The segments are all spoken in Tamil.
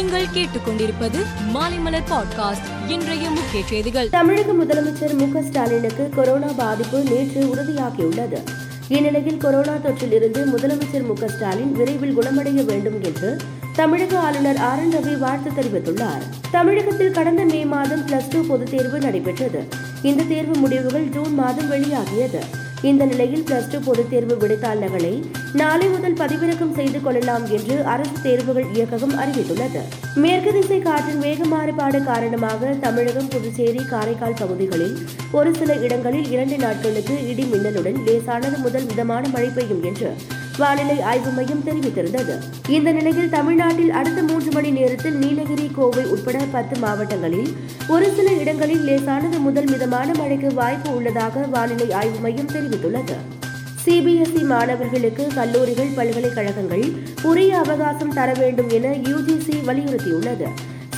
நீங்கள் கேட்டுக்கொண்டிருப்பது மாலைமலர் பாட்காஸ்ட். இன்றைய முக்கிய செய்திகள். தமிழக முதலமைச்சர் மு ஸ்டாலினுக்கு கொரோனா பாதிப்பு நேற்று உறுதியாகியுள்ளது. இந்நிலையில் கொரோனா தொற்றில் இருந்து முதலமைச்சர் மு ஸ்டாலின் விரைவில் குணமடைய வேண்டும் என்று தமிழக ஆளுநர் ஆர் என் ரவி வாழ்த்து தெரிவித்துள்ளார். தமிழகத்தில் கடந்த மே மாதம் பிளஸ் டூ பொதுத் தேர்வு நடைபெற்றது. இந்த தேர்வு முடிவுகள் ஜூன் மாதம் வெளியாகியது. இந்த நிலையில் பிளஸ் டூ பொதுத் தேர்வு விடைத்தாள் நகலை நாளை முதல் பதிவிறக்கம் செய்து கொள்ளலாம் என்று அரசு தேர்வுகள் இயக்ககம் அறிவித்துள்ளது. மேற்கு திசை காற்றின் வேக மாறுபாடு காரணமாக தமிழகம் புதுச்சேரி காரைக்கால் பகுதிகளில் ஒரு சில இடங்களில் இரண்டு நாட்களுக்கு இடி மின்னலுடன் லேசானது முதல் மிதமான மழை பெய்யும் என்று வானிலை ஆய்வு மையம் தெரிவித்திருந்தது. இந்த நிலையில் தமிழ்நாட்டில் அடுத்த மூன்று மணி நேரத்தில் நீலகிரி கோவை உட்பட பத்து மாவட்டங்களில் ஒரு சில இடங்களில் லேசானது முதல் மிதமான மழைக்கு வாய்ப்பு உள்ளதாக வானிலை ஆய்வு மையம் தெரிவித்துள்ளது. சிபிஎஸ்இ மாணவர்களுக்கு கல்லூரிகள் பல்கலைக்கழகங்கள் உரிய அவகாசம் தர வேண்டும் என யுஜிசி வலியுறுத்தியுள்ளது.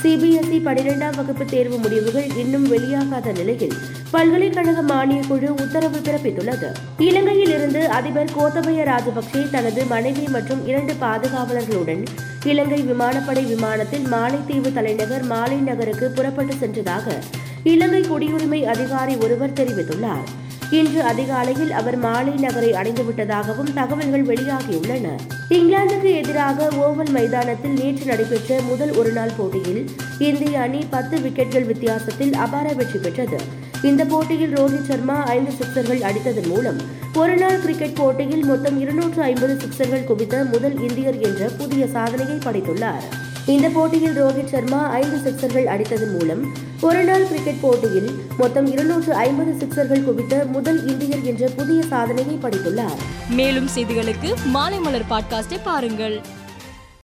சிபிஎஸ்இ பனிரெண்டாம் வகுப்பு தேர்வு முடிவுகள் இன்னும் வெளியாகாத நிலையில் பல்கலைக்கழக மானியக் குழு உத்தரவு பிறப்பித்துள்ளது. இலங்கையில் இருந்து அதிபர் கோத்தபய ராஜபக்சே தனது மனைவி மற்றும் இரண்டு பாதுகாவலர்களுடன் இலங்கை விமானப்படை விமானத்தில் மாலைத்தீவு தலைநகர் மாலை நகருக்கு புறப்பட்டு சென்றதாக இலங்கை குடியுரிமை அதிகாரி ஒருவர் தெரிவித்துள்ளார். இன்று அதிகாலையில் அவர் மாலை நகரை அடைந்துவிட்டதாகவும் தகவல்கள் வெளியாகியுள்ளன. இங்கிலாந்துக்கு எதிராக ஓவல் மைதானத்தில் நேற்று நடைபெற்ற முதல் ஒருநாள் போட்டியில் இந்திய அணி பத்து விக்கெட்கள் வித்தியாசத்தில் அபார வெற்றி பெற்றது. இந்த போட்டியில் ரோஹித் சர்மா ஐந்து சிக்சர்கள் அடித்ததன் மூலம் ஒருநாள் கிரிக்கெட் போட்டியில் மொத்தம் இருநூற்று ஐம்பது சிக்சர்கள் குவித்த முதல் இந்தியர் என்ற புதிய சாதனையை படைத்துள்ளார். இந்த போட்டியில் ரோஹித் சர்மா ஐந்து சிக்சர்கள் அடித்ததன் மூலம் ஒருநாள் கிரிக்கெட் போட்டியில் மொத்தம் இருநூற்று ஐம்பது சிக்சர்கள் குவித்த முதல் இந்தியர் என்ற புதிய சாதனையை படைத்துள்ளார். மேலும் செய்திகளுக்கு மாலை மலர் பாட்காஸ்டை பாருங்கள்.